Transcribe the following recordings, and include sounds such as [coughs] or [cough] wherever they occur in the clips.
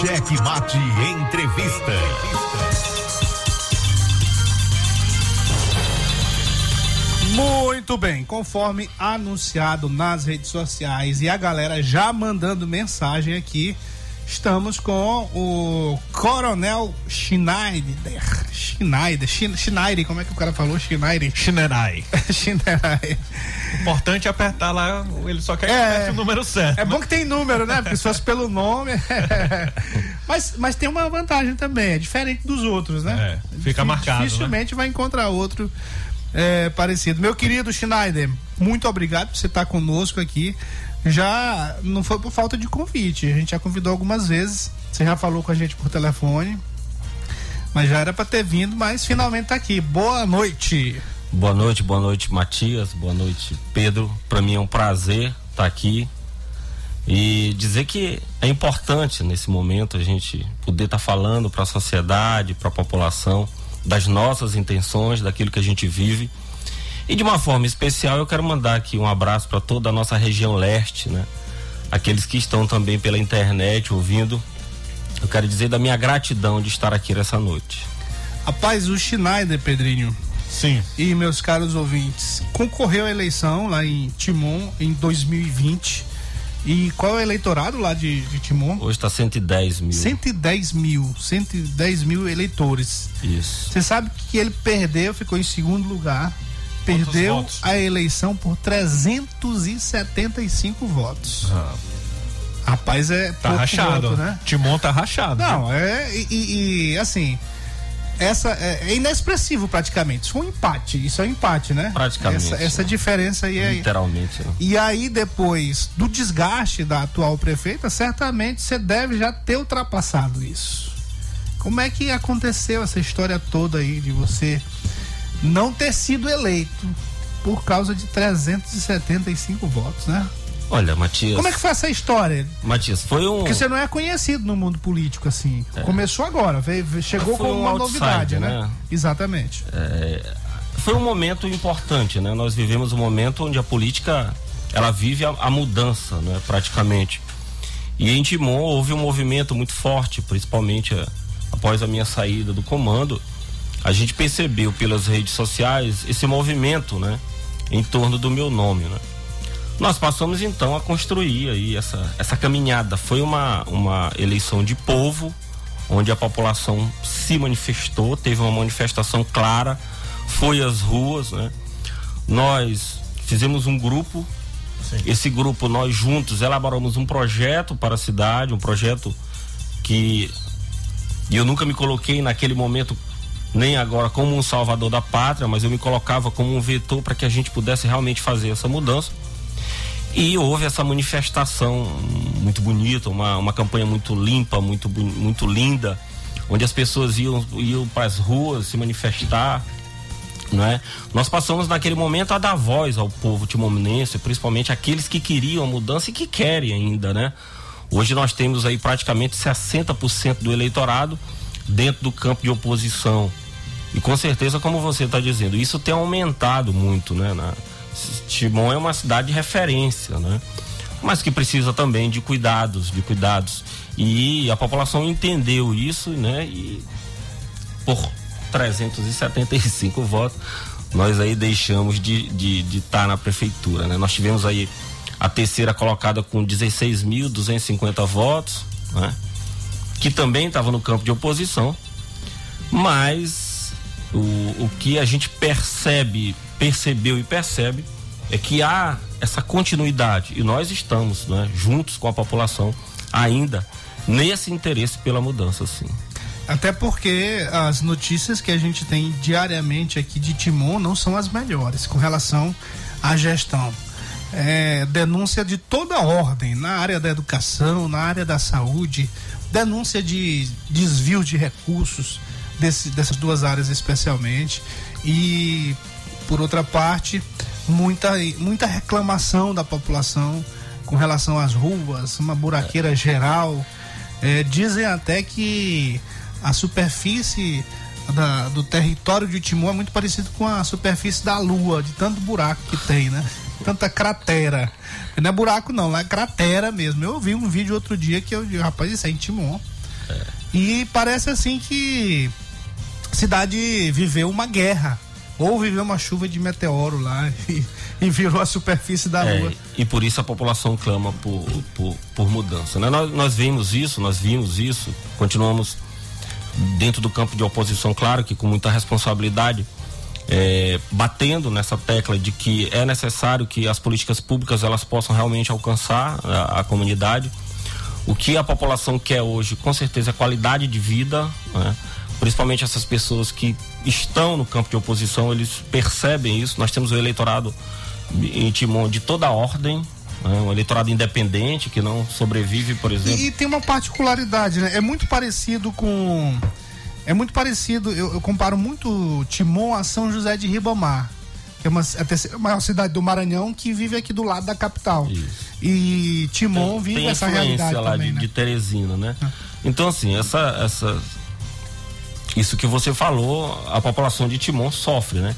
Cheque Mate Entrevista. Muito bem, conforme anunciado nas redes sociais e a galera já mandando mensagem aqui, estamos com o Coronel Schneider. Schneider, Schneider, como é que o cara falou? Schneider? Schneider. [laughs] Schneider. Importante apertar lá, ele só quer que É. o número certo. É bom que tem número, né? Porque se fosse pelo nome. [laughs] mas, mas tem uma vantagem também, é diferente dos outros, né? É, fica marcado, né? Dificilmente vai encontrar outro é, parecido. Meu querido Schneider, muito obrigado por você estar conosco aqui. Já não foi por falta de convite, a gente já convidou algumas vezes. Você já falou com a gente por telefone. Mas já era para ter vindo, mas finalmente tá aqui. Boa noite. Boa noite, boa noite, Matias. Boa noite, Pedro. Para mim é um prazer estar aqui e dizer que é importante nesse momento a gente poder estar falando para a sociedade, para a população das nossas intenções, daquilo que a gente vive. E de uma forma especial eu quero mandar aqui um abraço para toda a nossa região leste, né? Aqueles que estão também pela internet ouvindo. Eu quero dizer da minha gratidão de estar aqui nessa noite. Rapaz, o Schneider, Pedrinho, Sim. e meus caros ouvintes, concorreu à eleição lá em Timon em 2020. E qual é o eleitorado lá de, de Timon? Hoje está 110 mil. 110 mil, 110 mil eleitores. Isso. Você sabe que ele perdeu, ficou em segundo lugar, perdeu votos? a eleição por 375 votos. Rapaz, é Tá pouco rachado. voto, né? Timon tá rachado. Não, é. E, e- assim. Essa é, é inexpressivo praticamente. Isso foi um empate. Isso é um empate, né? Praticamente, Essa, essa né? diferença aí é. Literalmente. né? E aí, depois do desgaste da atual prefeita, certamente você deve já ter ultrapassado isso. Como é que aconteceu essa história toda aí de você não ter sido eleito por causa de 375 votos, né? Olha, Matias. Como é que foi essa história? Matias, foi um. Porque você não é conhecido no mundo político assim. Começou agora, veio, chegou com um uma novidade, né? né? Exatamente. Foi um momento importante, né? Nós vivemos um momento onde a política ela vive a, a mudança, né? Praticamente. E em Timon houve um movimento muito forte, principalmente eh, após a minha saída do comando. A gente percebeu pelas redes sociais esse movimento, né? Em torno do meu nome, né? Nós passamos então a construir aí essa, essa caminhada. Foi uma, uma eleição de povo, onde a população se manifestou, teve uma manifestação clara, foi às ruas, né? Nós fizemos um grupo, esse grupo nós juntos elaboramos um projeto para a cidade, um projeto que eu nunca me coloquei naquele momento nem agora como um salvador da pátria, mas eu me colocava como um vetor para que a gente pudesse realmente fazer essa mudança. E houve essa manifestação muito bonita, uma, uma campanha muito limpa, muito, muito linda, onde as pessoas iam, iam para as ruas se manifestar. Não é? Nós passamos naquele momento a dar voz ao povo timoninense, principalmente aqueles que queriam a mudança e que querem ainda, né? Hoje nós temos aí praticamente 60% do eleitorado dentro do campo de oposição. E com certeza, como você está dizendo, isso tem aumentado muito, né? Na, Timon é uma cidade de referência, né? Mas que precisa também de cuidados, de cuidados. E a população entendeu isso, né? E por 375 votos, nós aí deixamos de estar de, de tá na prefeitura, né? Nós tivemos aí a terceira colocada com 16.250 votos, né? Que também estava no campo de oposição, mas o, o que a gente percebe, percebeu e percebe é que há essa continuidade e nós estamos, né, juntos com a população ainda nesse interesse pela mudança, sim. Até porque as notícias que a gente tem diariamente aqui de Timon não são as melhores com relação à gestão. É, denúncia de toda ordem, na área da educação, na área da saúde, denúncia de desvio de recursos desse- dessas duas áreas especialmente. E, por outra parte, muita, muita reclamação da população com relação às ruas, uma buraqueira geral. É, dizem até que a superfície da- do território de Timor é muito parecido com a superfície da Lua, de tanto buraco que tem, né? [laughs] Tanta cratera. Não é buraco não, lá é cratera mesmo. Eu vi um vídeo outro dia que eu digo, rapaz, isso é em Timor. É. E parece assim que cidade viveu uma guerra. Ou viveu uma chuva de meteoro lá [laughs] e, e virou a superfície da é, lua. E por isso a população clama por, por, por mudança. Né? Nós, nós vimos isso, nós vimos isso, continuamos dentro do campo de oposição, claro que com muita responsabilidade, é, batendo nessa tecla de que é necessário que as políticas públicas elas possam realmente alcançar a, a comunidade. O que a população quer hoje, com certeza, é qualidade de vida, né? Principalmente essas pessoas que estão no campo de oposição, eles percebem isso. Nós temos o eleitorado em Timon de toda a ordem, né? um eleitorado independente que não sobrevive, por exemplo. E, e tem uma particularidade, né? É muito parecido com é muito parecido, eu, eu comparo muito Timon a São José de Ribamar, que é uma, a terceira maior cidade do Maranhão que vive aqui do lado da capital. Isso. E Timon tem, vive tem essa realidade lá também, de, né? de Teresina, né? Ah. Então assim, essa, essa isso que você falou, a população de Timon sofre, né?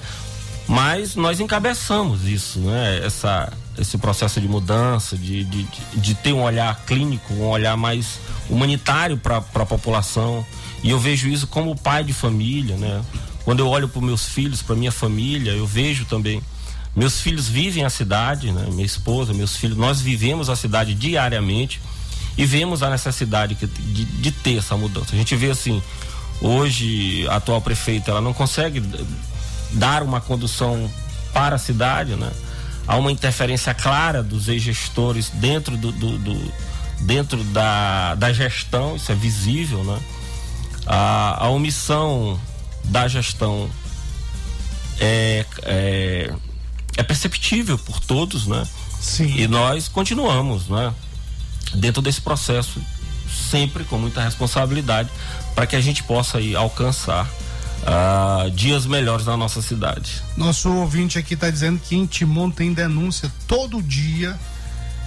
Mas nós encabeçamos isso, né? Essa, esse processo de mudança, de, de, de ter um olhar clínico, um olhar mais humanitário para a população. E eu vejo isso como pai de família, né? Quando eu olho para meus filhos, para minha família, eu vejo também. Meus filhos vivem a cidade, né? Minha esposa, meus filhos, nós vivemos a cidade diariamente e vemos a necessidade de, de ter essa mudança. A gente vê assim, hoje a atual prefeita ela não consegue dar uma condução para a cidade, né? Há uma interferência clara dos ex-gestores dentro do, do, do, dentro da, da gestão, isso é visível, né? A, a omissão da gestão é, é, é, perceptível por todos, né? Sim. E nós continuamos, né? Dentro desse processo, sempre com muita responsabilidade, para que a gente possa aí alcançar uh, dias melhores na nossa cidade. Nosso ouvinte aqui está dizendo que em Timon tem denúncia todo dia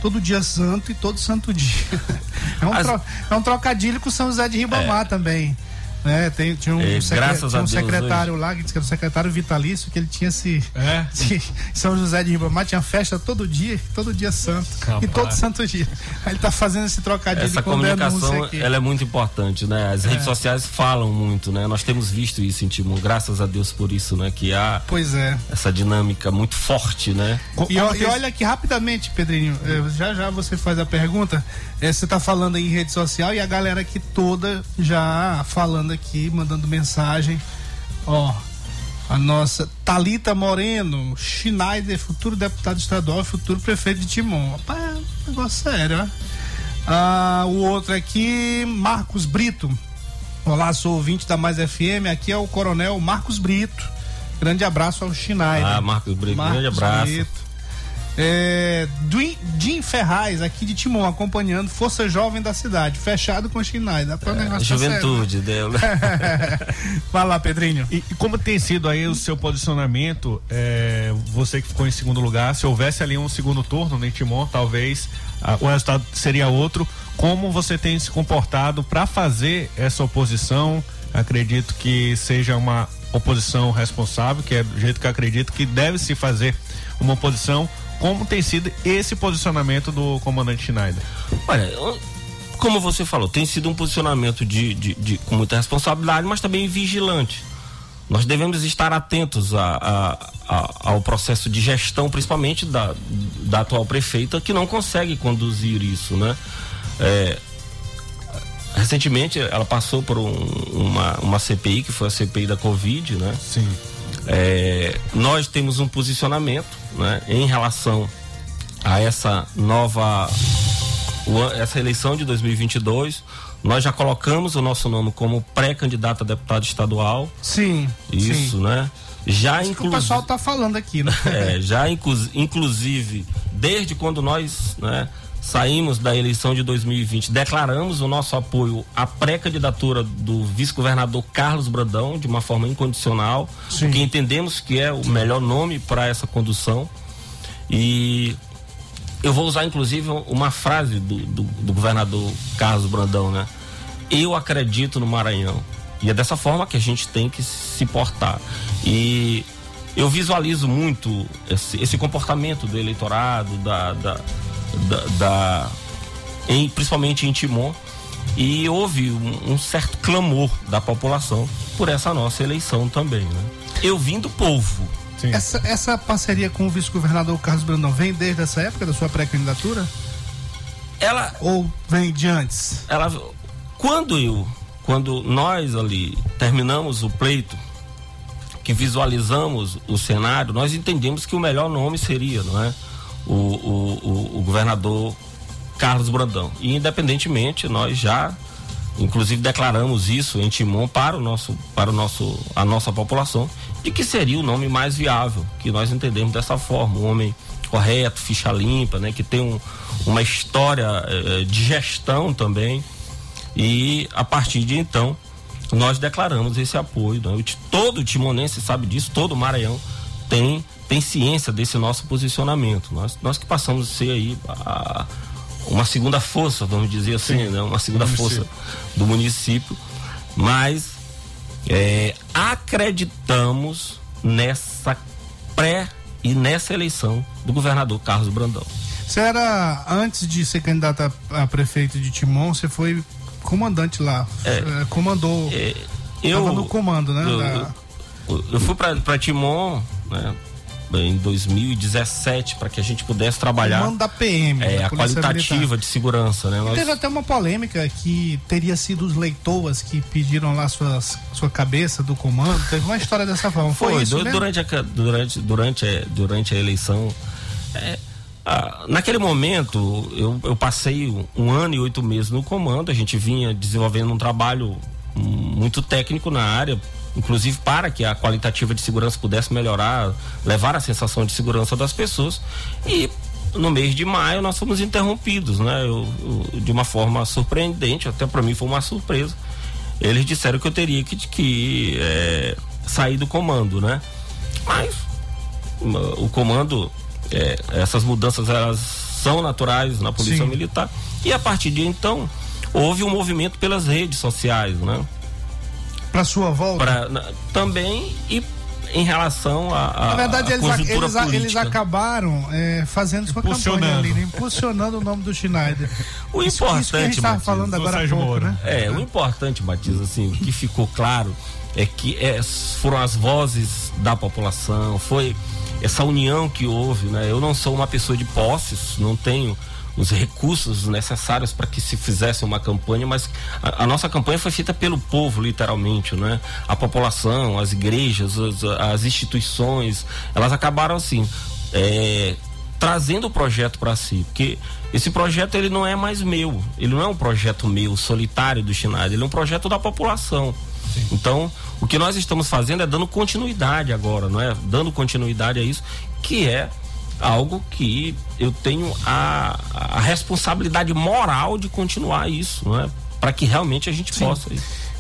todo dia santo e todo santo dia. [laughs] É um, As... tro, é um trocadilho com São José de Ribamar é. também. É, tem, tinha um, é, secre, tinha um secretário hoje. lá, que disse que era o secretário vitalício, que ele tinha se. É. [laughs] São José de Ribamar tinha festa todo dia, todo dia santo. Capaz. E todo santo dia. Aí ele tá fazendo esse trocadilho Essa comunicação, ela é muito importante, né? As é. redes sociais falam muito, né? Nós temos visto isso em Timon, graças a Deus por isso, né? Que há pois é. essa dinâmica muito forte, né? E, e olha aqui rapidamente, Pedrinho, eh, já já você faz a pergunta. É, você está falando aí em rede social e a galera aqui toda já falando aqui, mandando mensagem. Ó, a nossa Talita Moreno, Schneider, futuro deputado estadual, futuro prefeito de Timon. Rapaz, é um negócio sério, ó. Ah, o outro aqui, Marcos Brito. Olá, sou ouvinte da Mais FM. Aqui é o Coronel Marcos Brito. Grande abraço ao Schneider. Ah, Marcos Brito, Marcos grande abraço. Brito. É, Jim Ferraz, aqui de Timon, acompanhando Força Jovem da cidade, fechado com Schneider. É, juventude tá dela. [laughs] Vai lá, Pedrinho. E, e, como tem sido aí o seu posicionamento, é, você que ficou em segundo lugar, se houvesse ali um segundo turno né, em Timon, talvez ah, o resultado seria outro. Como você tem se comportado para fazer essa oposição? Acredito que seja uma oposição responsável, que é do jeito que eu acredito que deve se fazer uma oposição como tem sido esse posicionamento do comandante Schneider? Olha, como você falou, tem sido um posicionamento de, de, de com muita responsabilidade, mas também vigilante. Nós devemos estar atentos a, a, a, ao processo de gestão, principalmente da, da atual prefeita, que não consegue conduzir isso, né? É, recentemente ela passou por um, uma, uma CPI, que foi a CPI da Covid, né? Sim. É, nós temos um posicionamento né, em relação a essa nova essa eleição de 2022 nós já colocamos o nosso nome como pré-candidato a deputado estadual. Sim isso sim. né? Já inclusive o pessoal está falando aqui né? [laughs] É, já inclu inclusive desde quando nós né saímos da eleição de 2020, declaramos o nosso apoio à pré-candidatura do vice-governador Carlos Brandão de uma forma incondicional, Sim. porque entendemos que é o melhor nome para essa condução. E eu vou usar inclusive uma frase do, do, do governador Carlos Brandão, né? Eu acredito no Maranhão. E é dessa forma que a gente tem que se portar. E eu visualizo muito esse, esse comportamento do eleitorado, da, da da, da em, principalmente em Timon. E houve um, um certo clamor da população por essa nossa eleição também, né? Eu vim do povo. Essa, essa parceria com o vice-governador Carlos Brandão vem desde essa época da sua pré-candidatura? Ela. Ou vem de antes? Ela. Quando eu. Quando nós ali terminamos o pleito, que visualizamos o cenário, nós entendemos que o melhor nome seria, não é? O, o, o, governador Carlos Brandão. E independentemente, nós já inclusive declaramos isso em Timon para o nosso para o nosso a nossa população de que seria o nome mais viável que nós entendemos dessa forma um homem correto ficha limpa né que tem um, uma história eh, de gestão também e a partir de então nós declaramos esse apoio né? todo timonense sabe disso todo Maranhão tem tem ciência desse nosso posicionamento nós nós que passamos a ser aí a, uma segunda força, vamos dizer assim, Sim, né? uma segunda força do município, mas é, acreditamos nessa pré e nessa eleição do governador Carlos Brandão. Você era, antes de ser candidato a, a prefeito de Timon, você foi comandante lá, é, comandou, é, eu, no comando, né? Eu, da... eu, eu fui para Timon, né? em 2017 para que a gente pudesse trabalhar da PM, é, da a qualitativa Militar. de segurança, né? Nós... Teve até uma polêmica que teria sido os leitores que pediram lá suas, sua cabeça do comando. Teve uma história dessa forma. Foi, Foi isso durante, a, durante, durante, a, durante a eleição. É, ah, naquele momento, eu, eu passei um ano e oito meses no comando. A gente vinha desenvolvendo um trabalho muito técnico na área inclusive para que a qualitativa de segurança pudesse melhorar, levar a sensação de segurança das pessoas. E no mês de maio nós fomos interrompidos, né? Eu, eu, de uma forma surpreendente, até para mim foi uma surpresa. Eles disseram que eu teria que, que é, sair do comando, né? Mas o comando, é, essas mudanças elas são naturais na polícia Sim. militar. E a partir de então houve um movimento pelas redes sociais, né? Para sua volta? Pra, na, também e em relação a, a Na verdade, a eles, eles, eles, acabaram é, fazendo sua campanha ali, né? impulsionando o nome do Schneider. O isso, importante, isso que a gente estava falando agora há pouco, né? É, o importante, Matias, assim, o que ficou claro é que é, foram as vozes da população, foi essa união que houve, né? Eu não sou uma pessoa de posses, não tenho os recursos necessários para que se fizesse uma campanha, mas a, a, nossa campanha foi feita pelo povo, literalmente, né? A população, as igrejas, as, as instituições, elas acabaram assim. É, trazendo o projeto para si, porque esse projeto ele não é mais meu, ele não é um projeto meu solitário do Schneider, ele é um projeto da população. Sim. Então, o que nós estamos fazendo é dando continuidade agora, não é? Dando continuidade a isso, que é algo que eu tenho a, a responsabilidade moral de continuar isso, não é? Para que realmente a gente Sim. possa.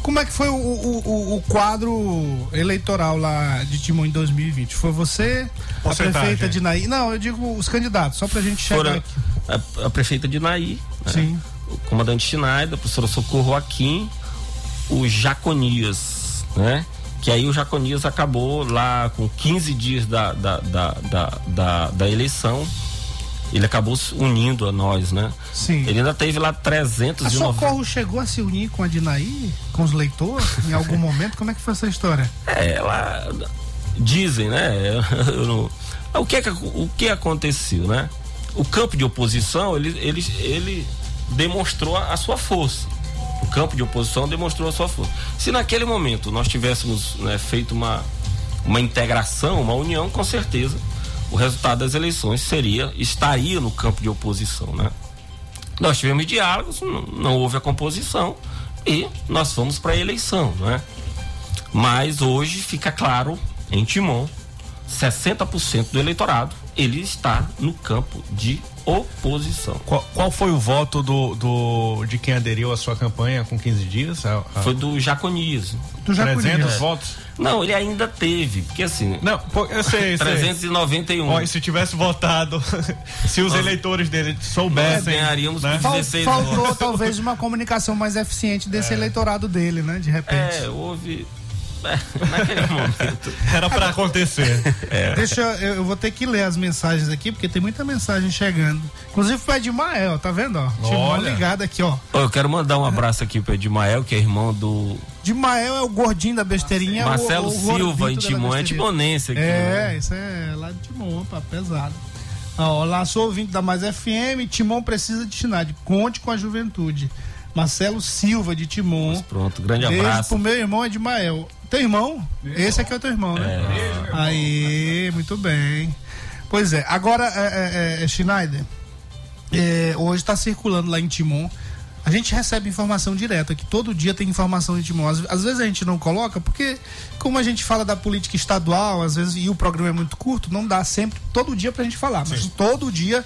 Como é que foi o, o, o, quadro eleitoral lá de Timon em 2020? Foi você, a prefeita de Naí? Não, eu digo os candidatos, só pra gente chegar Fora aqui. A, a prefeita de Naí, né? Sim. o comandante Schneider, a professora Socorro Aquim, o Jaconias, né? Que aí o Jaconias acabou lá com 15 dias da, da, da, da, da, eleição ele acabou se unindo a nós, né? Sim. Ele ainda teve lá 390. A Socorro chegou a se unir com a Dinaí, com os leitores, em algum [laughs] momento? Como é que foi essa história? É, ela dizem, né? [laughs] Não, o que é o que aconteceu, né? O campo de oposição, ele, ele, ele demonstrou a sua força campo de oposição demonstrou a sua força. Se naquele momento nós tivéssemos né, feito uma, uma integração, uma união, com certeza o resultado das eleições seria estaria no campo de oposição, né? Nós tivemos diálogos, não, não houve a composição e nós fomos para a eleição, né? Mas hoje fica claro em Timon, 60% do eleitorado ele está no campo de oposição. Qual, qual, foi o voto do, do, de quem aderiu à sua campanha com 15 dias? A, a... Foi do Jaconias. Do Jaconias. 300 é. votos? Não, ele ainda teve, porque assim. Não, eu sei. 391. Ó, e se tivesse votado, [laughs] se os Nós, eleitores dele soubessem. Ganharíamos né? 16 Faltou votos. talvez uma comunicação mais eficiente desse é. eleitorado dele, né? De repente. É, houve naquele momento. Era para acontecer. [laughs] É. Deixa eu, eu vou ter que ler as mensagens aqui, porque tem muita mensagem chegando. Inclusive foi Edmael, tá vendo? Ó, Olha. ligado aqui, ó. Eu quero mandar um abraço aqui pro Edmael, que é irmão do Edmael é o gordinho da besteirinha. Marcelo o, o Silva, em Timon. É timonense aqui. É, né? isso é lá de Timon, pá, pesado. Olá, sou ouvinte da Mais FM. Timon precisa de Chinade. Conte com a juventude. Marcelo Silva de Timon. Mas pronto, grande Beijo abraço. pro meu irmão Edmael. Teu irmão? Esse aqui é o teu irmão, né? É. Aí, muito bem. Pois é, agora, é, é, é Schneider, é, hoje está circulando lá em Timon. A gente recebe informação direta, que todo dia tem informação em Timon. Às, às, vezes a gente não coloca, porque como a gente fala da política estadual, às vezes, e o programa é muito curto, não dá sempre, todo dia pra gente falar. Sim. Mas todo dia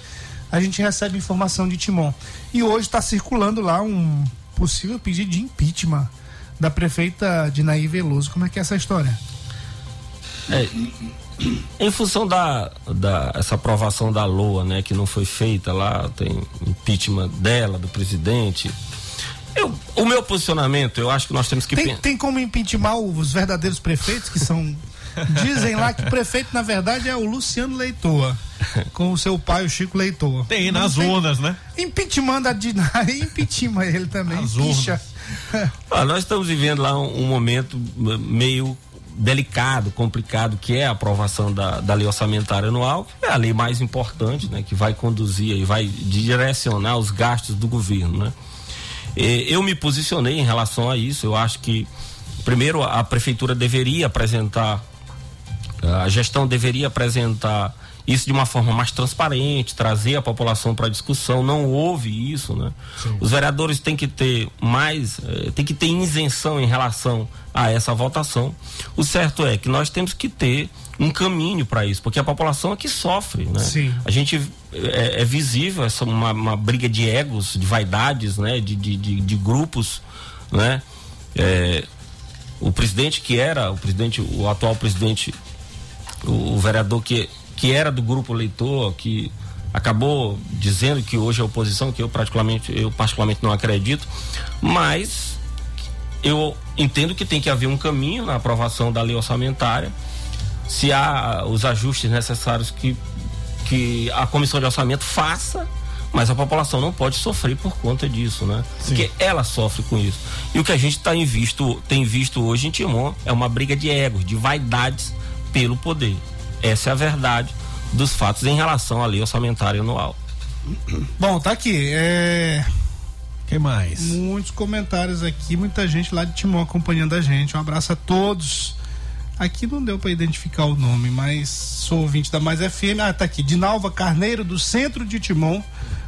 a gente recebe informação de Timon. E hoje está circulando lá um possível pedido de impeachment da prefeita Dinaí Veloso. Como é que é essa história? É, em função da, da essa aprovação da LOA, né, que não foi feita lá, tem impeachment dela, do presidente. Eu, o meu posicionamento, eu acho que nós temos que tem, tem como impeachment os verdadeiros prefeitos que são [laughs] Dizem lá que o prefeito, na verdade, é o Luciano Leitor, com o seu pai, o Chico Leitor. Tem nas tem urnas, né? Impeachment da Dinari, impeachment ele também. As [laughs] nós estamos vivendo lá um, um, momento meio delicado, complicado, que é a aprovação da, da lei orçamentária anual, que é a lei mais importante, né? Que vai conduzir e vai direcionar os gastos do governo, né? E, eu me posicionei em relação a isso, eu acho que primeiro a prefeitura deveria apresentar a gestão deveria apresentar isso de uma forma mais transparente, trazer a população para a discussão. Não houve isso, né? Sim. Os vereadores têm que ter mais, eh, tem que ter isenção em relação a essa votação. O certo é que nós temos que ter um caminho para isso, porque a população é que sofre, né? Sim. A gente é, é visível essa uma, uma, briga de egos, de vaidades, né? De, de, de, de grupos, né? É, o presidente que era o presidente, o atual presidente o, o vereador que, que era do grupo leitor, que acabou dizendo que hoje é oposição, que eu praticamente, eu particularmente não acredito, mas eu entendo que tem que haver um caminho na aprovação da lei orçamentária. Se há os ajustes necessários que, que a comissão de orçamento faça, mas a população não pode sofrer por conta disso, né? Sim. Porque ela sofre com isso. E o que a gente tá visto, tem visto hoje em Timon é uma briga de egos, de vaidades pelo poder. Essa é a verdade dos fatos em relação à lei orçamentária anual. [coughs] Bom, tá aqui. É... que mais? Muitos comentários aqui, muita gente lá de Timon acompanhando a gente. Um abraço a todos. Aqui não deu para identificar o nome, mas sou ouvinte da Mais FM. Ah, tá aqui. Dinalva Carneiro, do centro de Timon.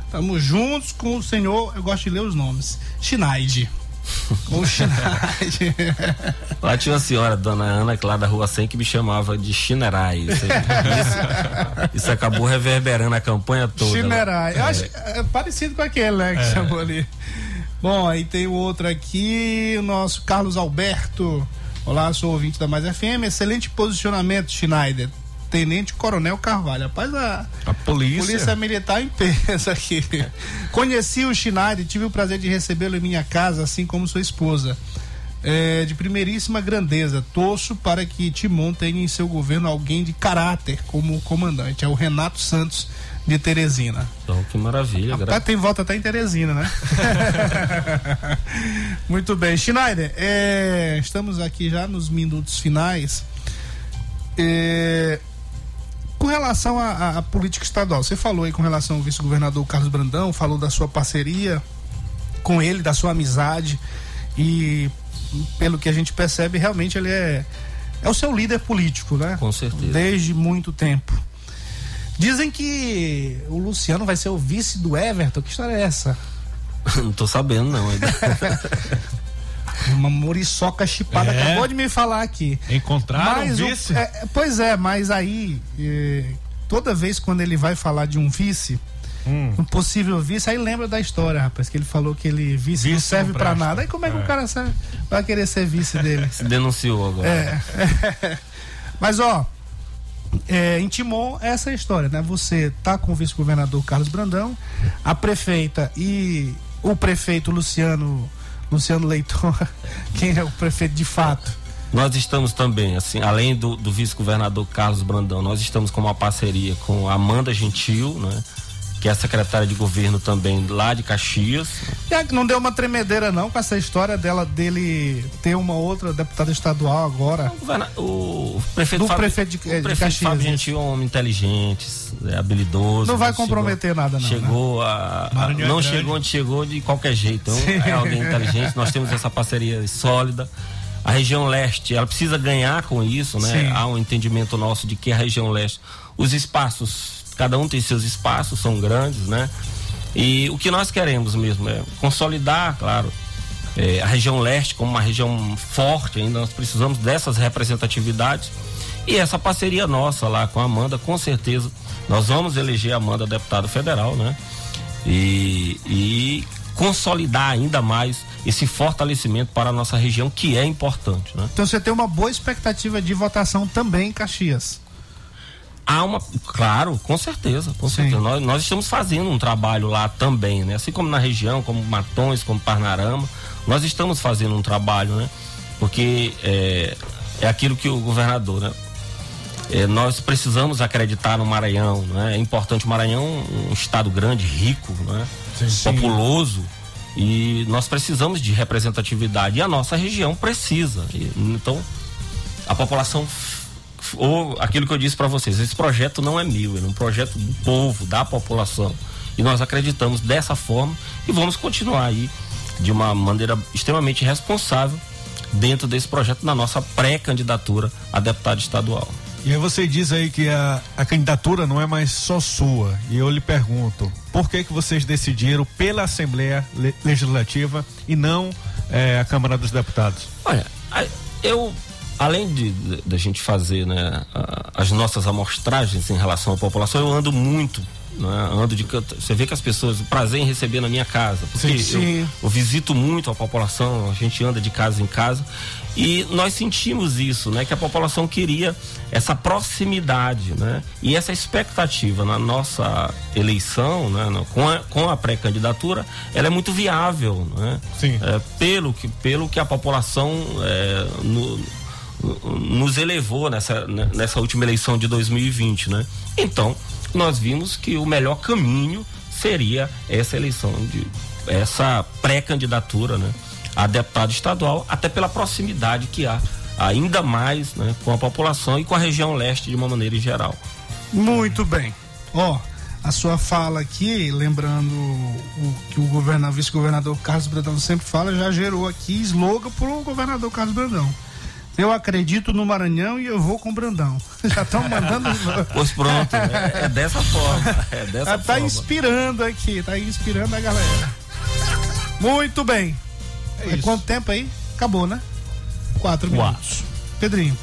Estamos juntos com o senhor. Eu gosto de ler os nomes. Schneide. [laughs] Com o Schneide. Lá tinha uma senhora, dona Ana, que lá da rua 100, que me chamava de Chinerai. Isso, isso, isso, acabou reverberando a campanha toda. Chinerai. É. Acho, é parecido com aquele, né, que é. chamou ali. Bom, aí tem o outro aqui, o nosso Carlos Alberto. Olá, sou ouvinte da Mais FM. Excelente posicionamento, Schneider. Tenente Coronel Carvalho. Rapaz, a, a polícia. polícia militar em peso aqui. [laughs] Conheci o Schneider, tive o prazer de recebê-lo em minha casa, assim como sua esposa é, de primeiríssima grandeza. Torço para que Timon tenha em seu governo alguém de caráter como comandante. É o Renato Santos de Teresina. Então, que maravilha. Rapaz, tem volta até em Teresina, né? [laughs] Muito bem. Schneider, é, estamos aqui já nos minutos finais. É, com relação à política estadual, você falou aí com relação ao vice-governador Carlos Brandão, falou da sua parceria com ele, da sua amizade e pelo que a gente percebe, realmente ele é, é o seu líder político, né? Com certeza. Desde muito tempo. Dizem que o Luciano vai ser o vice do Everton. Que história é essa? [laughs] não tô sabendo, não. Ainda. [laughs] Uma muriçoca chipada é. acabou de me falar aqui. Encontraram mas vice? O, é, pois é, mas aí, é, toda vez quando ele vai falar de um vice, hum. um possível vice, aí lembra da história, rapaz, que ele falou que ele vice, vice não serve para nada. Aí como é que é. o cara serve, vai querer ser vice dele? [laughs] Se denunciou agora. É. [laughs] Mas ó, é, em Timon, essa é história, né? Você tá com o vice-governador Carlos Brandão, a prefeita e o prefeito Luciano Luciano Leitor, [laughs] quem é o prefeito de fato? Nós estamos também, assim, além do, do vice-governador Carlos Brandão, nós estamos com uma parceria com a Amanda Gentil, né? Que é a secretária de governo também lá de Caxias. E não deu uma tremedeira não com essa história dela dele ter uma outra deputada estadual agora. O, o prefeito, Do Fábio, prefeito de, o de prefeito Caxias. Fábio né? Gentil é um homem inteligente, é habilidoso. Não vai chegou- comprometer nada, não, né? Chegou a, a- Maranhão é não grande. chegou onde chegou de qualquer jeito. Então, é alguém inteligente. Nós temos essa parceria sólida. A região leste, ela precisa ganhar com isso, né? Sim. Há um entendimento nosso de que a região leste, os espaços, cada um tem seus espaços, são grandes, né? E o que nós queremos mesmo é consolidar, claro, eh, a região leste como uma região forte ainda, nós precisamos dessas representatividades. E essa parceria nossa lá com a Amanda, com certeza, nós vamos eleger a Amanda deputada federal, né? E, e consolidar ainda mais esse fortalecimento para a nossa região, que é importante, né? Então você tem uma boa expectativa de votação também em Caxias. Há uma. Claro, com certeza, com Sim. certeza. Nós, nós estamos fazendo um trabalho lá também, né? Assim como na região, como Matões, como Parnarama, nós estamos fazendo um trabalho, né? Porque é, é aquilo que o governador, né? É, nós precisamos acreditar no Maranhão, né? É importante o Maranhão, um estado grande, rico, né? Populoso. E nós precisamos de representatividade. E a nossa região precisa. Então, a população ou aquilo que eu disse para vocês, esse projeto não é meu, ele é um projeto do povo, da população. E nós acreditamos dessa forma e vamos continuar aí de uma maneira extremamente responsável dentro desse projeto na nossa pré-candidatura a deputado estadual. E aí você diz aí que a, a candidatura não é mais só sua. E eu lhe pergunto, por que que vocês decidiram pela Assembleia Le- Legislativa e não eh, a Câmara dos Deputados? Olha, eu, além de da gente fazer né, as nossas amostragens em relação à população, eu ando muito. Né, ando de canto. Você vê que as pessoas, o prazer em receber na minha casa. Porque Sim, eu, sim. eu visito muito a população, a gente anda de casa em casa. E nós sentimos isso, né? Que a população queria essa proximidade, né? E essa expectativa na nossa eleição, né? Com a, com a pré-candidatura, ela é muito viável, né? Sim. É, pelo, que, pelo que a população é, no- nos elevou nessa, né, nessa última eleição de 2020, né? Então, nós vimos que o melhor caminho seria essa eleição de essa pré-candidatura, né, a deputado estadual, até pela proximidade que há ainda mais, né, com a população e com a região leste de uma maneira em geral. Muito bem. Ó, a sua fala aqui, lembrando o que o governador, vice-governador Carlos Brandão sempre fala, já gerou aqui slogan pro governador Carlos Brandão. Eu acredito no Maranhão e eu vou com o Brandão. [laughs] Já estão mandando. [laughs] Pois [laughs] pronto, é, é dessa forma, é dessa Já tá forma. inspirando aqui, tá inspirando a galera. Muito bem. É É isso. quanto tempo aí? Acabou, né? Quatro Quatro. minutos. Pedrinho.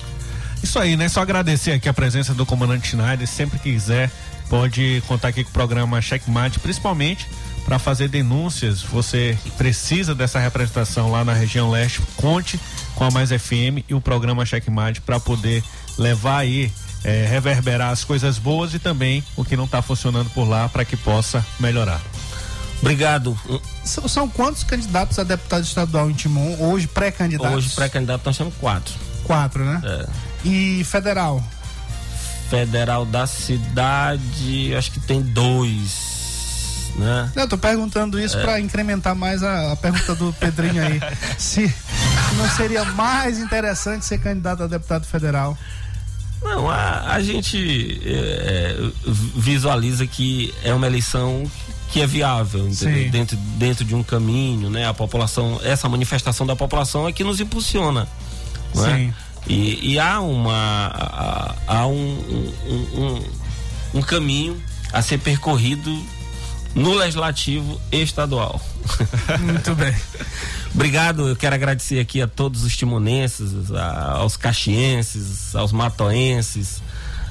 Isso aí, né? Só agradecer aqui a presença do comandante Schneider. Sempre que quiser, pode contar aqui com o programa Checkmate, principalmente para fazer denúncias. Você precisa dessa representação lá na região leste. Conte com a Mais FM e o programa Checkmate para poder levar aí, eh, reverberar as coisas boas e também o que não está funcionando por lá para que possa melhorar. Obrigado. São, são quantos candidatos a deputado estadual em Timon? Hoje pré-candidatos? Hoje, pré-candidato, nós temos quatro. Quatro, né? É. E federal? Federal da cidade, acho que tem dois, né? Eu tô perguntando É. isso pra incrementar mais a, a pergunta do Pedrinho aí. [laughs] se não seria mais interessante ser candidato a deputado federal? Não, a, a gente é, é, visualiza que é uma eleição que é viável. Dentro, dentro de um caminho, né? A população, essa manifestação da população é que nos impulsiona, é? Sim. E, e há uma há um, um, um, um caminho a ser percorrido no legislativo estadual. Muito bem. Obrigado, eu quero agradecer aqui a todos os timonenses, a- aos caxienses, aos matoenses,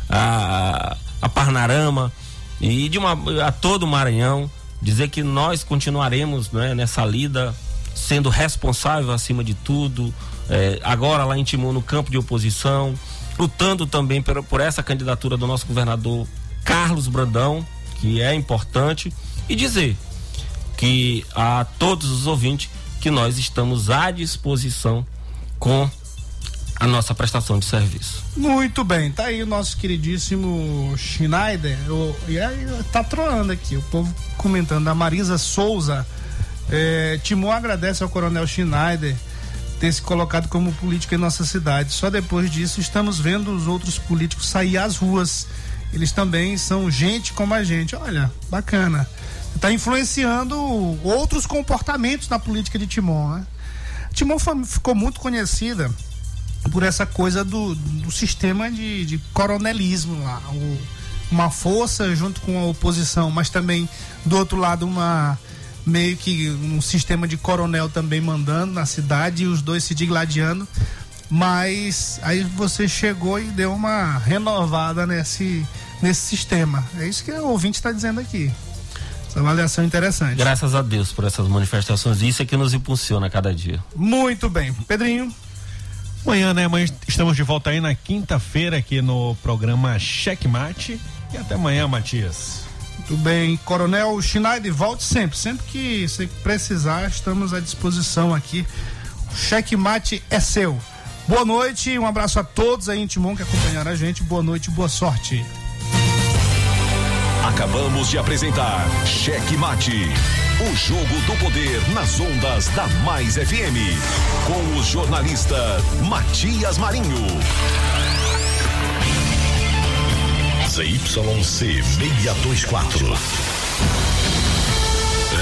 a, a Parnarama e de uma, a todo o Maranhão. Dizer que nós continuaremos né, nessa lida sendo responsável acima de tudo, eh, agora lá em Timon, no campo de oposição, lutando também por, por essa candidatura do nosso governador Carlos Brandão, que é importante, e dizer que a todos os ouvintes que nós estamos à disposição com a nossa prestação de serviço. Muito bem, tá aí o nosso queridíssimo Schneider. O, e aí tá troando aqui, o povo comentando. A Marisa Souza. É, Timon agradece ao Coronel Schneider ter se colocado como político em nossa cidade. Só depois disso estamos vendo os outros políticos sair às ruas. Eles também são gente como a gente. Olha, bacana. Está influenciando outros comportamentos na política de Timon, né? Timon ficou muito conhecida por essa coisa do, do sistema de, de coronelismo lá. O, uma força junto com a oposição, mas também do outro lado uma meio que um sistema de coronel também mandando na cidade e os dois se digladiando. Mas aí você chegou e deu uma renovada nesse, nesse sistema. É isso que o ouvinte está dizendo aqui. Essa avaliação interessante. Graças a Deus por essas manifestações. Isso é que nos impulsiona a cada dia. Muito bem. Pedrinho. Amanhã, né? Amanhã estamos de volta aí na quinta-feira aqui no programa Checkmate. E até amanhã, Matias. Muito bem, Coronel Schneider, volte sempre. Sempre que você precisar, estamos à disposição aqui. O checkmate é seu. Boa noite, um abraço a todos aí em Timon que acompanharam a gente. Boa noite, boa sorte. Acabamos de apresentar Cheque Mate, o jogo do poder nas ondas da Mais FM, com o jornalista Matias Marinho. ZYC 624.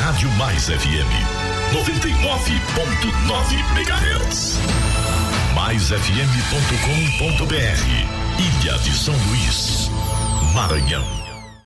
Rádio Mais FM 99.9 MHz. MaisFM.com.br Ilha de São Luís, Maranhão.